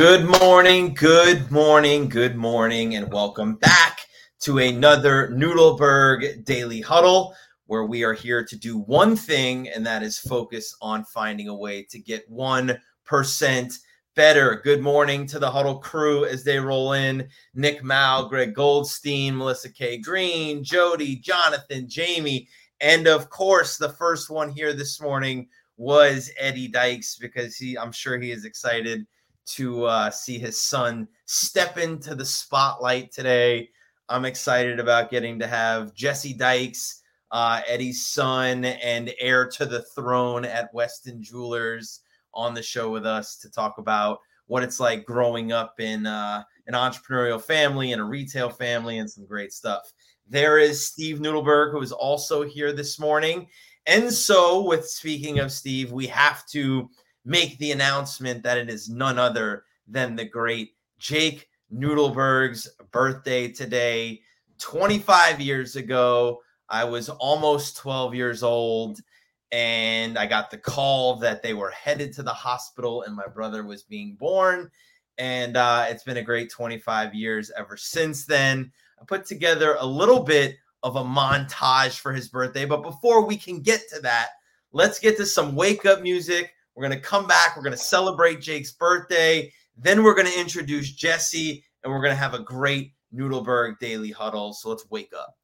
Good morning, good morning, good morning, and welcome back to another Noodleberg Daily Huddle, where we are here to do one thing, and that is focus on finding a way to get 1% better. Good morning to the Huddle crew as they roll in Nick Mao, Greg Goldstein, Melissa K. Green, Jody, Jonathan, Jamie, and of course, the first one here this morning was Eddie Dykes because he, I'm sure he is excited to uh, see his son step into the spotlight today. I'm excited about getting to have Jesse Dykes, uh, Eddie's son and heir to the throne at Weston Jewelers, on the show with us to talk about what it's like growing up in uh, an entrepreneurial family and a retail family and some great stuff. There is Steve Noodleberg, who is also here this morning. And so, with speaking of Steve, we have to make the announcement that it is none other than the great Jake Noodleberg's birthday today. 25 years ago, I was almost 12 years old, and I got the call that they were headed to the hospital and my brother was being born. And uh, it's been a great 25 years ever since then. I put together a little bit of a montage for his birthday. But before we can get to that, let's get to some wake up music. We're going to come back. We're going to celebrate Jake's birthday. Then we're going to introduce Jesse and we're going to have a great Noodleberg daily huddle. So let's wake up.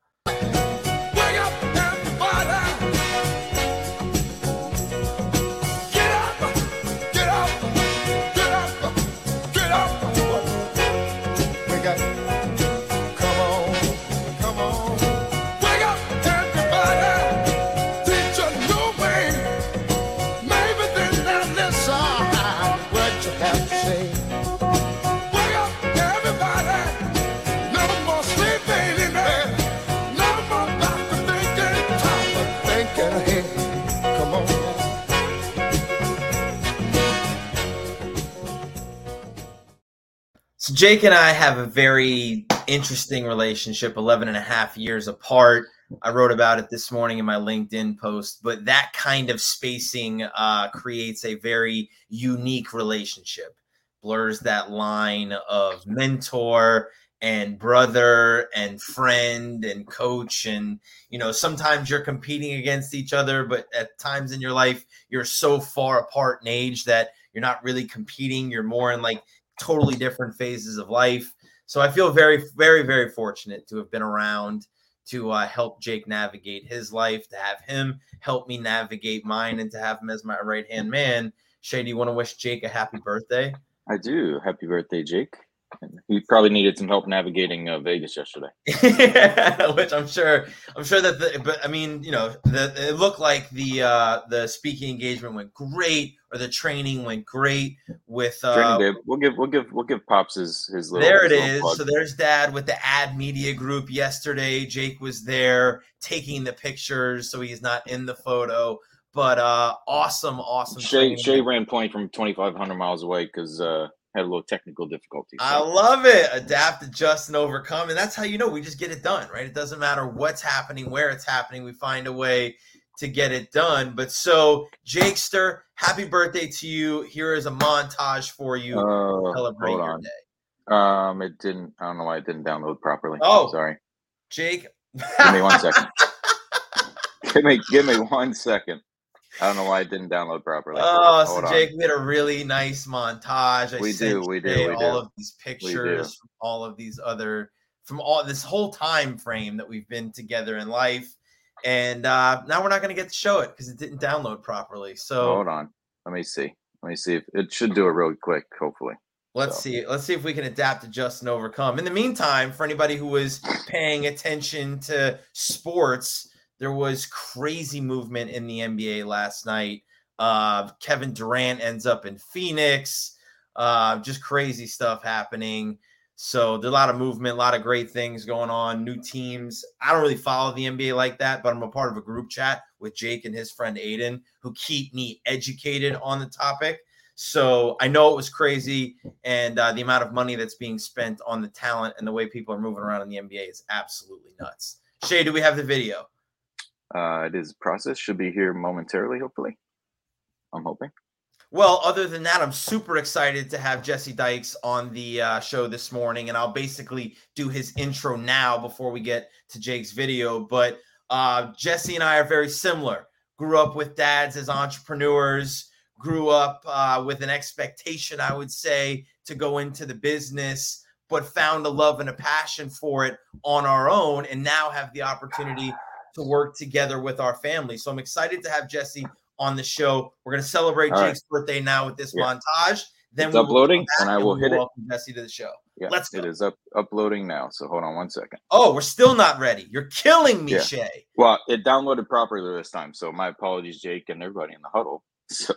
Jake and I have a very interesting relationship, 11 and a half years apart. I wrote about it this morning in my LinkedIn post, but that kind of spacing uh, creates a very unique relationship, blurs that line of mentor and brother and friend and coach. And, you know, sometimes you're competing against each other, but at times in your life, you're so far apart in age that you're not really competing. You're more in like totally different phases of life. So I feel very, very, very fortunate to have been around to uh, help Jake navigate his life, to have him help me navigate mine, and to have him as my right hand man. Shay, do you want to wish Jake a happy birthday? I do. Happy birthday, Jake. He probably needed some help navigating uh, Vegas yesterday. Which I'm sure, I'm sure that the, but I mean, you know, the, it looked like the uh, the speaking engagement went great, the training went great with. Uh, training. We'll give, we'll give, we'll give pops his his little. There it is. Plug. So there's Dad with the Ad Media Group yesterday. Jake was there taking the pictures, so he's not in the photo. But uh, awesome, awesome. Shay Shay ran point from 2,500 miles away because. Uh, had a little technical difficulty. So. I love it. Adapt, adjust, and overcome. And that's how you know we just get it done, right? It doesn't matter what's happening, where it's happening. We find a way to get it done. But so, Jakester, happy birthday to you. Here is a montage for you. Uh, celebrate your on. day. Um, it didn't. I don't know why it didn't download properly. Oh, sorry, Jake. give me one second. give me, give me one second. I don't know why it didn't download properly. Oh, Hold so Jake, we had a really nice montage. I we do, we do, we all do. of these pictures from all of these other from all this whole time frame that we've been together in life. And uh, now we're not going to get to show it because it didn't download properly. So hold on, let me see. Let me see if it should do it really quick. Hopefully. Let's so. see. Let's see if we can adapt, adjust, and overcome. In the meantime, for anybody who was paying attention to sports, there was crazy movement in the NBA last night. Uh, Kevin Durant ends up in Phoenix. Uh, just crazy stuff happening. So there's a lot of movement, a lot of great things going on, new teams. I don't really follow the NBA like that, but I'm a part of a group chat with Jake and his friend Aiden who keep me educated on the topic. So I know it was crazy, and uh, the amount of money that's being spent on the talent and the way people are moving around in the NBA is absolutely nuts. Shay, do we have the video? Uh, it is process should be here momentarily. Hopefully, I'm hoping. Well, other than that, I'm super excited to have Jesse Dykes on the uh, show this morning, and I'll basically do his intro now before we get to Jake's video. But uh, Jesse and I are very similar. Grew up with dads as entrepreneurs, grew up uh, with an expectation, I would say, to go into the business, but found a love and a passion for it on our own, and now have the opportunity to work together with our family. So I'm excited to have Jesse on the show. We're going to celebrate All Jake's right. birthday now with this yeah. montage. Then it's uploading, and I will and hit it. Welcome Jesse to the show. Yeah, let's go. It is up uploading now. So hold on one second. Oh, we're still not ready. You're killing me, yeah. Shay. Well, it downloaded properly this time. So my apologies, Jake, and everybody in the huddle. So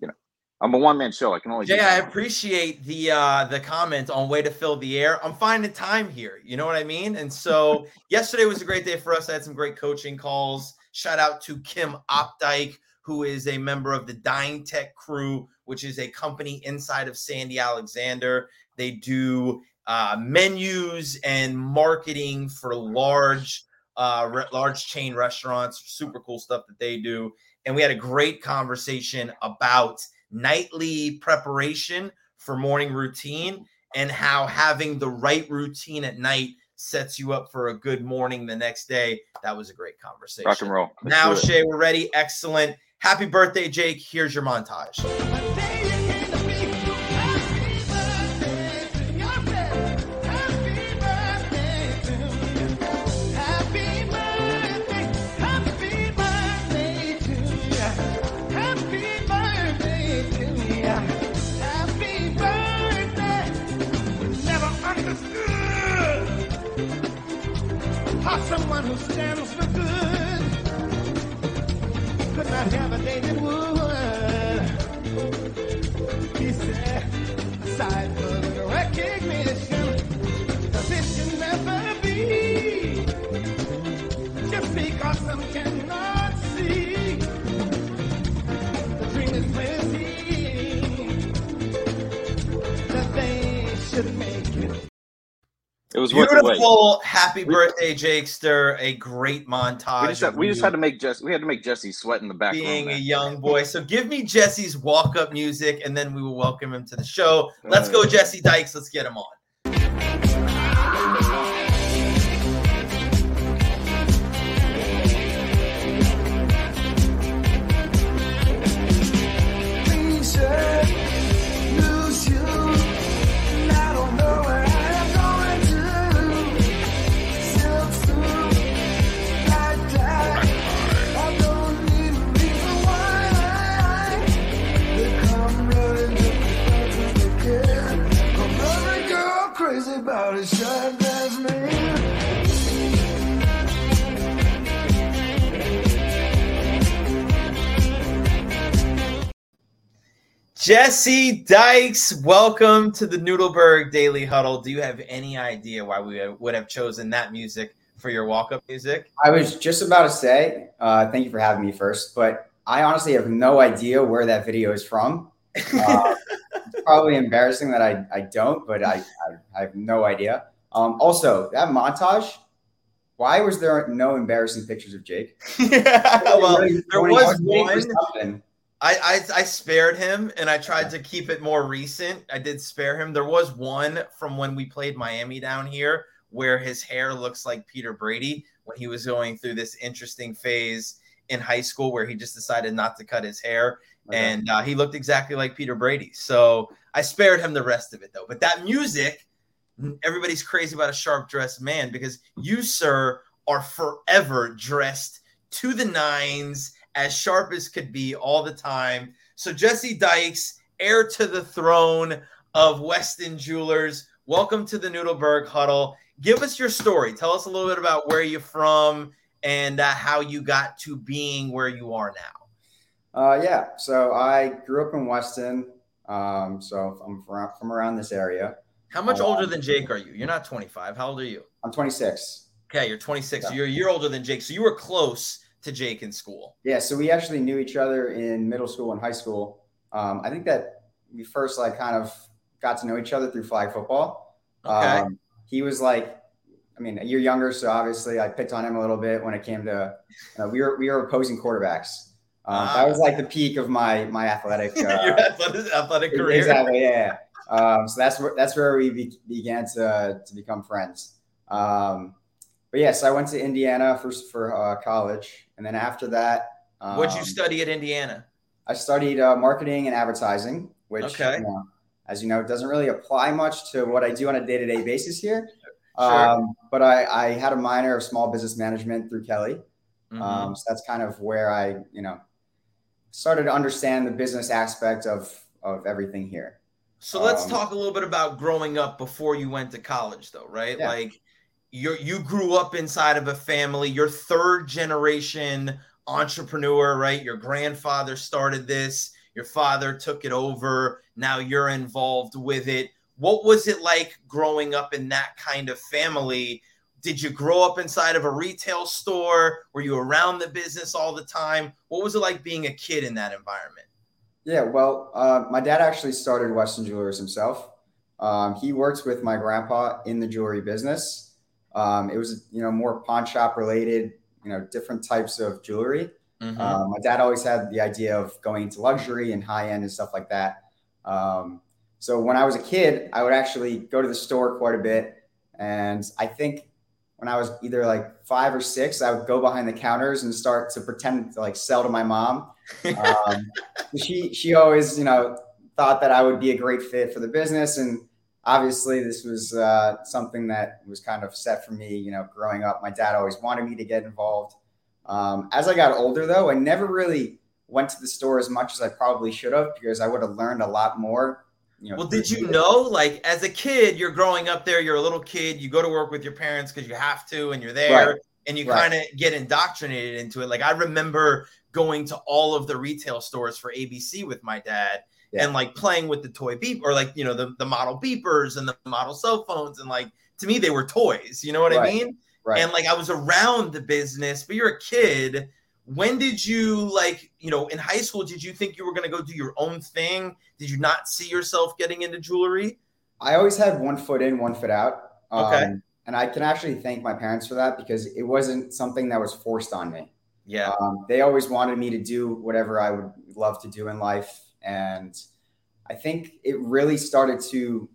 you know, I'm a one man show. I can only. Jay, I appreciate the uh the comment on way to fill the air. I'm finding time here. You know what I mean? And so yesterday was a great day for us. I had some great coaching calls. Shout out to Kim Opdyke who is a member of the Dying Tech crew, which is a company inside of Sandy Alexander. They do uh, menus and marketing for large, uh, re- large chain restaurants. Super cool stuff that they do. And we had a great conversation about nightly preparation for morning routine and how having the right routine at night sets you up for a good morning the next day. That was a great conversation. Rock and roll. Let's now, Shay, we're ready. Excellent. Happy birthday, Jake. Here's your montage. someone who stands for not have a David Wood. He said, aside was beautiful. Happy birthday, Jakester! A great montage. We just, had, we just had to make Jesse. We had to make Jesse sweat in the back. Being a young boy, so give me Jesse's walk-up music, and then we will welcome him to the show. Let's go, Jesse Dykes. Let's get him on. Jesse Dykes, welcome to the Noodleberg Daily Huddle. Do you have any idea why we would have chosen that music for your walk up music? I was just about to say, uh, thank you for having me first, but I honestly have no idea where that video is from. Uh, it's probably embarrassing that I, I don't, but I, I, I have no idea. Um, also, that montage, why was there no embarrassing pictures of Jake? yeah, well, there was one. I, I, I spared him and I tried to keep it more recent. I did spare him. There was one from when we played Miami down here where his hair looks like Peter Brady when he was going through this interesting phase in high school where he just decided not to cut his hair okay. and uh, he looked exactly like Peter Brady. So I spared him the rest of it though. But that music, everybody's crazy about a sharp dressed man because you, sir, are forever dressed to the nines as sharp as could be all the time. So, Jesse Dykes, heir to the throne of Weston Jewelers, welcome to the Noodleberg Huddle. Give us your story. Tell us a little bit about where you're from and uh, how you got to being where you are now. Uh, yeah, so I grew up in Weston. Um, so I'm from, from around this area. How much older than Jake are you? You're not 25. How old are you? I'm 26. Okay, you're 26. Yeah. So you're a year older than Jake. So you were close to Jake in school? Yeah, so we actually knew each other in middle school and high school. Um, I think that we first like kind of got to know each other through flag football. Okay. Um, he was like, I mean, a year younger, so obviously I picked on him a little bit when it came to uh, we were we were opposing quarterbacks. Um, that was like the peak of my my athletic uh, your athletic, athletic career. Exactly. Yeah. Um, so that's where that's where we be, began to to become friends. Um, but yes, yeah, so I went to Indiana first for uh, college, and then after that, um, what'd you study at Indiana? I studied uh, marketing and advertising, which, okay. you know, as you know, doesn't really apply much to what I do on a day to day basis here. Sure. Um, but I, I, had a minor of small business management through Kelley, Mm-hmm. Um, so that's kind of where I, you know, started to understand the business aspect of of everything here. So let's um, talk a little bit about growing up before you went to college, though, right? Yeah. Like you you grew up inside of a family. You're third generation entrepreneur, right? Your grandfather started this. Your father took it over. Now you're involved with it. What was it like growing up in that kind of family? Did you grow up inside of a retail store? Were you around the business all the time? What was it like being a kid in that environment? Yeah, well, uh, my dad actually started Weston Jewelers himself. Um, he worked with my grandpa in the jewelry business. Um, it was, you know, more pawn shop related, you know, different types of jewelry. Mm-hmm. Um, my dad always had the idea of going into luxury and high end and stuff like that. Um, so when I was a kid, I would actually go to the store quite a bit. And I think when I was either like five or six, I would go behind the counters and start to pretend to like sell to my mom. Um, she she always you know thought that I would be a great fit for the business, and obviously this was uh, something that was kind of set for me. You know, growing up, my dad always wanted me to get involved. Um, as I got older, though, I never really went to the store as much as I probably should have because I would have learned a lot more you know, well, did you know, like as a kid, you're growing up there, you're a little kid, you go to work with your parents because you have to, and you're there, right. and you right. kind of get indoctrinated into it. Like I remember going to all of the retail stores for ABC with my dad, yeah. and like playing with the toy beep or like you know the the model beepers and the model cell phones, and like to me they were toys. You know what right. I mean? Right. And like I was around the business, but you're a kid when did you like you know in high school did you think you were going to go do your own thing did you not see yourself getting into jewelry i always had one foot in one foot out okay um, and i can actually thank my parents for that because it wasn't something that was forced on me yeah um, they always wanted me to do whatever i would love to do in life and i think it really started to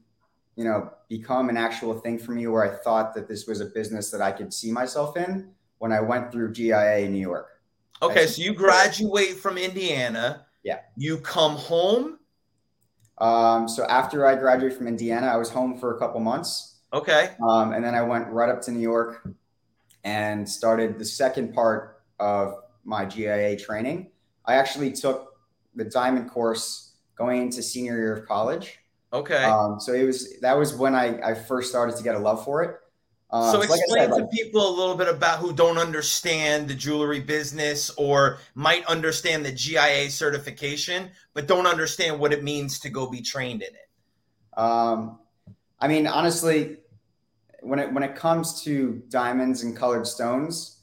you know become an actual thing for me where i thought that this was a business that i could see myself in when i went through gia in new york Okay, so you graduate from Indiana. Yeah. You come home. Um, so after I graduated from Indiana, I was home for a couple months. Okay. Um, and then I went right up to New York and started the second part of my GIA training. I actually took the diamond course going into senior year of college. Okay. Um, so it was that was when I, I first started to get a love for it. Um, so, explain said, to like, people a little bit about who don't understand the jewelry business or might understand the GIA certification, but don't understand what it means to go be trained in it. Um, I mean, honestly, when it when it comes to diamonds and colored stones,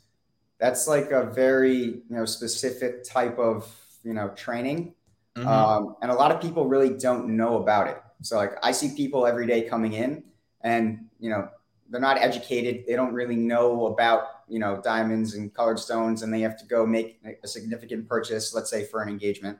that's like a very you know specific type of you know training, mm-hmm. um, and a lot of people really don't know about it. So like I see people every day coming in, and you know they're not educated. They don't really know about you know diamonds and colored stones, and they have to go make a significant purchase, let's say for an engagement.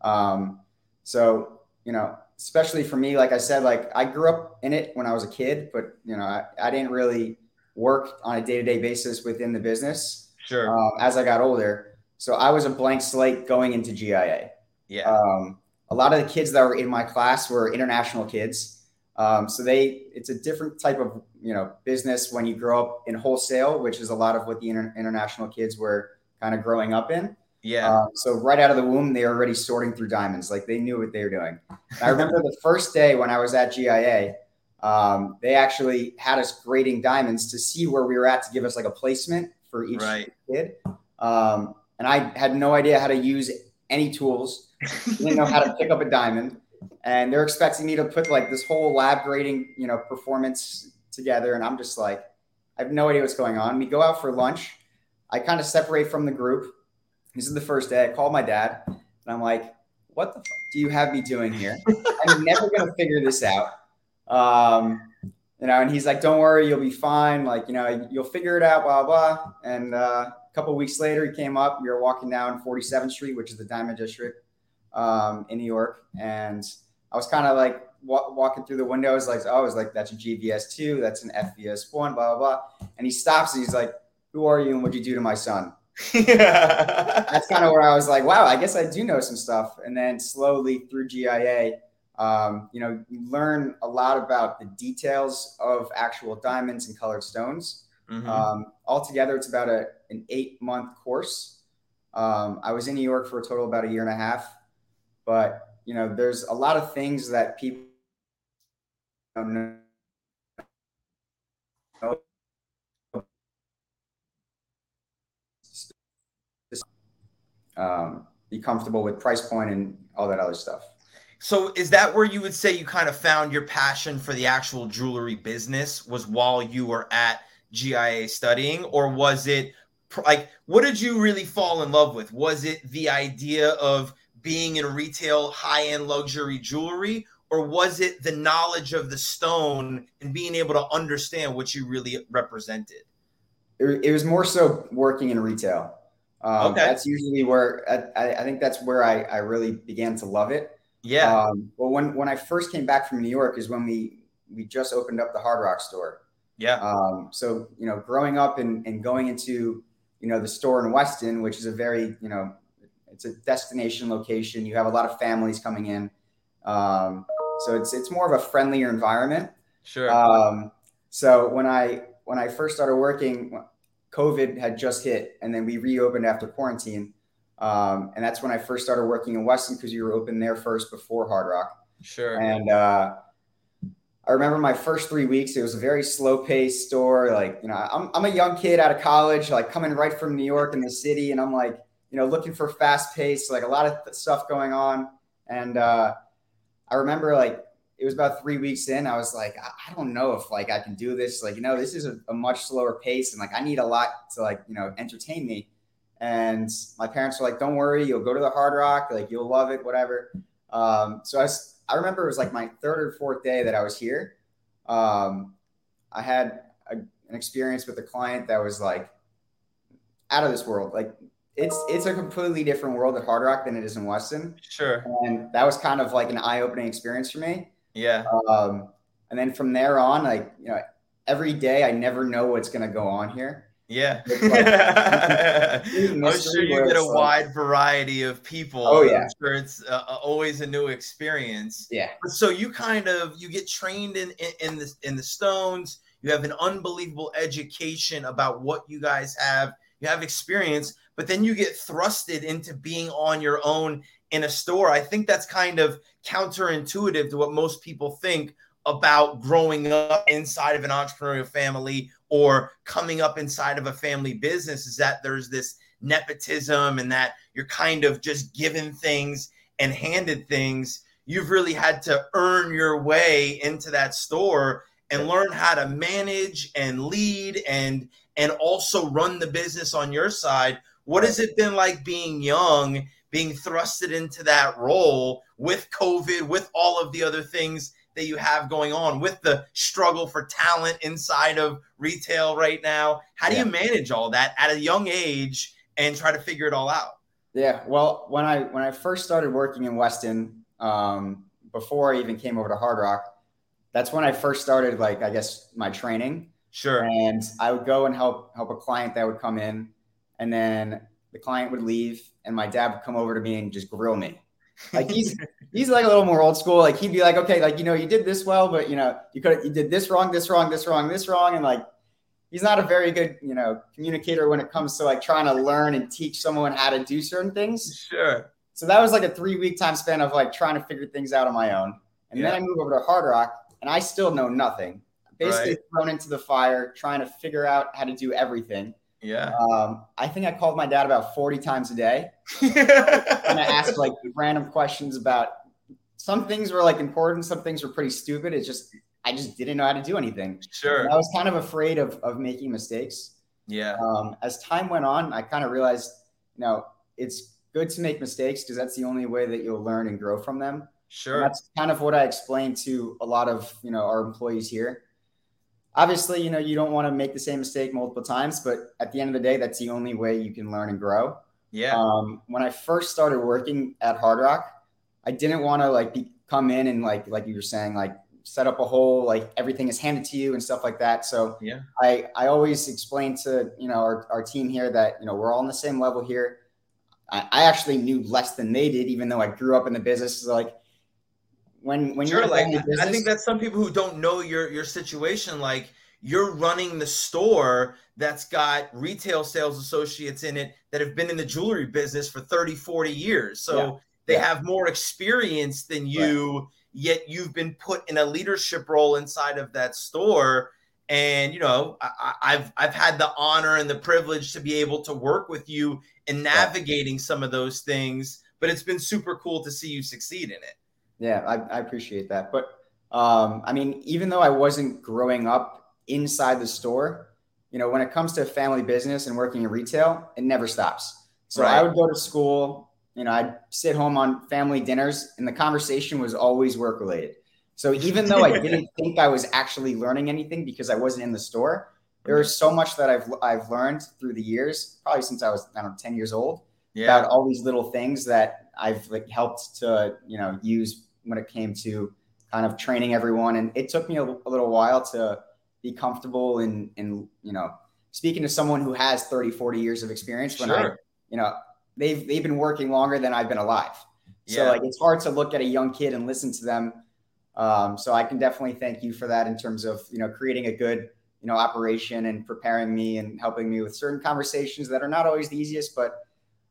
Um, so you know, especially for me, like I said, like I grew up in it when I was a kid, but you know, I, I didn't really work on a day to day basis within the business. Sure. Um, as I got older, so I was a blank slate going into GIA. Yeah. Um, a lot of the kids that were in my class were international kids. Um, so they, it's a different type of you know business when you grow up in wholesale, which is a lot of what the inter- international kids were kind of growing up in. Yeah. Um, so right out of the womb, they were already sorting through diamonds, like they knew what they were doing. I remember the first day when I was at GIA, um, they actually had us grading diamonds to see where we were at to give us like a placement for each right. kid. Um, and I had no idea how to use any tools. Didn't know how to pick up a diamond and they're expecting me to put like this whole lab grading, you know, performance together. And I'm just like, I have no idea what's going on. We go out for lunch. I kind of separate from the group. This is the first day. I call my dad and I'm like, what the fuck do you have me doing here? I'm never going to figure this out. Um, you know, and he's like, "Don't worry, you'll be fine. Like, you know, you'll figure it out." Blah blah. And uh, a couple weeks later, he came up. We were walking down 47th Street, which is the Diamond District um, in New York, and I was kind of like wa- walking through the windows, like, "Oh, I was like, that's a GVS two, that's an FVS one, blah blah blah." And he stops and he's like, "Who are you, and what'd you do to my son?" That's kind of where I was like, "Wow, I guess I do know some stuff." And then slowly through GIA um, you know, you learn a lot about the details of actual diamonds and colored stones. Mm-hmm. Um, altogether, it's about a, an eight month course. Um, I was in New York for a total about a year and a half, but you know, there's a lot of things that people don't know. Um, be comfortable with price point and all that other stuff. So is that where you would say you kind of found your passion for the actual jewelry business was while you were at GIA studying or was it like what did you really fall in love with? Was it the idea of being in retail high-end luxury jewelry or was it the knowledge of the stone and being able to understand what you really represented? It, was more so working in retail. Um, okay. That's usually where I, I think that's where I, I really began to love it. Yeah. Um, well, when when I first came back from New York is when we we just opened up the Hard Rock store. Yeah. Um, so you know, growing up and, and going into you know the store in Weston, which is a very you know it's a destination location. You have a lot of families coming in, um, so it's it's more of a friendlier environment. Sure. Um, so when I when I first started working, COVID had just hit, and then we reopened after quarantine. Um, and that's when I first started working in Weston because you were open there first before Hard Rock. Sure. And uh, I remember my first three weeks, it was a very slow paced store. Like, you know, I'm, I'm a young kid out of college, like coming right from New York in the city. And I'm like, you know, looking for fast pace, like a lot of stuff going on. And uh, I remember like it was about three weeks in, I was like, I, I don't know if like I can do this. Like, you know, this is a, a much slower pace and like I need a lot to like, you know, entertain me. And my parents were like, "Don't worry, you'll go to the Hard Rock, like you'll love it, whatever." Um, so I, was, I remember it was like my third or fourth day that I was here. Um, I had a, an experience with a client that was like out of this world. Like it's it's a completely different world at Hard Rock than it is in Weston. Sure. And that was kind of like an eye opening experience for me. Yeah. Um, and then from there on, like you know, every day I never know what's going to go on here. Yeah. I'm sure you get a wide variety of people. Oh yeah. I'm sure it's uh, uh, always a new experience. Yeah. So you kind of you get trained in, in in the in the stones. You have an unbelievable education about what you guys have. You have experience, but then you get thrusted into being on your own in a store. I think that's kind of counterintuitive to what most people think about growing up inside of an entrepreneurial family or coming up inside of a family business is that there's this nepotism and that you're kind of just given things and handed things. You've really had to earn your way into that store and learn how to manage and lead and and also run the business on your side. What has it been like being young, being thrusted into that role with COVID, with all of the other things that you have going on with the struggle for talent inside of retail right now. How do yeah. you manage all that at a young age and try to figure it all out? Yeah, well, when I when I first started working in Weston, um, before I even came over to Hard Rock, that's when I first started like I guess my training. Sure. And I would go and help help a client that would come in, and then the client would leave, and my dad would come over to me and just grill me. Like he's he's like a little more old school. Like he'd be like, okay, like you know, you did this well, but you know, you could you did this wrong, this wrong, this wrong, this wrong, and like he's not a very good you know communicator when it comes to like trying to learn and teach someone how to do certain things. Sure. So that was like a three week time span of like trying to figure things out on my own, and yeah. then I move over to Hard Rock, and I still know nothing. Basically right. thrown into the fire, trying to figure out how to do everything. Yeah. Um, I think I called my dad about 40 times a day. and I asked like random questions about some things were like important, some things were pretty stupid. It's just I just didn't know how to do anything. Sure. And I was kind of afraid of of making mistakes. Yeah. Um, as time went on, I kind of realized, you know, it's good to make mistakes because that's the only way that you'll learn and grow from them. Sure. And that's kind of what I explained to a lot of you know our employees here. Obviously, you know, you don't want to make the same mistake multiple times, but at the end of the day, that's the only way you can learn and grow. Yeah. Um, when I first started working at Hard Rock, I didn't want to like be, come in and like like you were saying like set up a whole like everything is handed to you and stuff like that. So yeah, I I always explain to you know our, our team here that you know we're all on the same level here. I, I actually knew less than they did, even though I grew up in the business. So like when when sure, you're like business, I think that's some people who don't know your your situation. Like you're running the store that's got retail sales associates in it that have been in the jewelry business for 30, 40 years. So yeah. they yeah. have more experience than you, right. yet you've been put in a leadership role inside of that store. And you know, I, have I've had the honor and the privilege to be able to work with you in navigating some of those things. But it's been super cool to see you succeed in it. Yeah, I, I appreciate that. But um, I mean, even though I wasn't growing up inside the store, you know, when it comes to family business and working in retail, it never stops. So right. I would go to school, you know, I'd sit home on family dinners, and the conversation was always work related. So even though I didn't think I was actually learning anything because I wasn't in the store, there was so much that I've I've learned through the years, probably since I was I don't know ten years old, yeah. about all these little things that I've like helped to you know use when it came to kind of training everyone. And it took me a, a little while to be comfortable in, in, you know, speaking to someone who has 30, 40 years of experience when sure. I, you know, they've, they've been working longer than I've been alive. So yeah. like, it's hard to look at a young kid and listen to them. Um, so I can definitely thank you for that in terms of, you know, creating a good, you know, operation and preparing me and helping me with certain conversations that are not always the easiest, but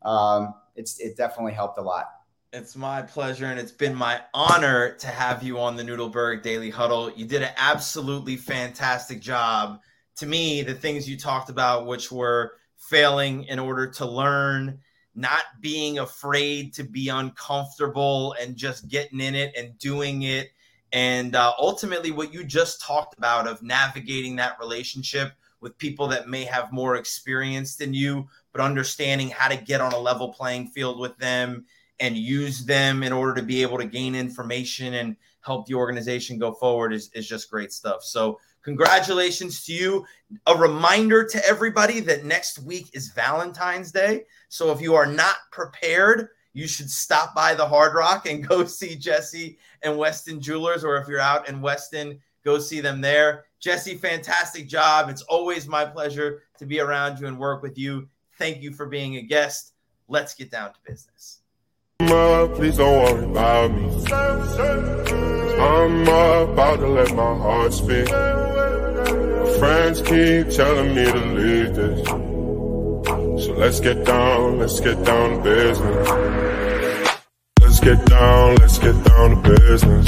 um, it's, it definitely helped a lot. It's my pleasure, and it's been my honor to have you on the Noodleberg Daily Huddle. You did an absolutely fantastic job. To me, the things you talked about, which were failing in order to learn, not being afraid to be uncomfortable, and just getting in it and doing it. And uh, ultimately, what you just talked about of navigating that relationship with people that may have more experience than you, but understanding how to get on a level playing field with them and use them in order to be able to gain information and help the organization go forward is, is just great stuff. So, congratulations to you. A reminder to everybody that next week is Valentine's Day. So, if you are not prepared, you should stop by the Hard Rock and go see Jesse and Weston Jewelers, or if you're out in Weston, go see them there. Jesse, fantastic job. It's always my pleasure to be around you and work with you. Thank you for being a guest. Let's get down to business please don't worry about me. I'm about to let my heart speak. My friends keep telling me to leave this. So let's get down, let's get down to business. Let's get down, let's get down to business.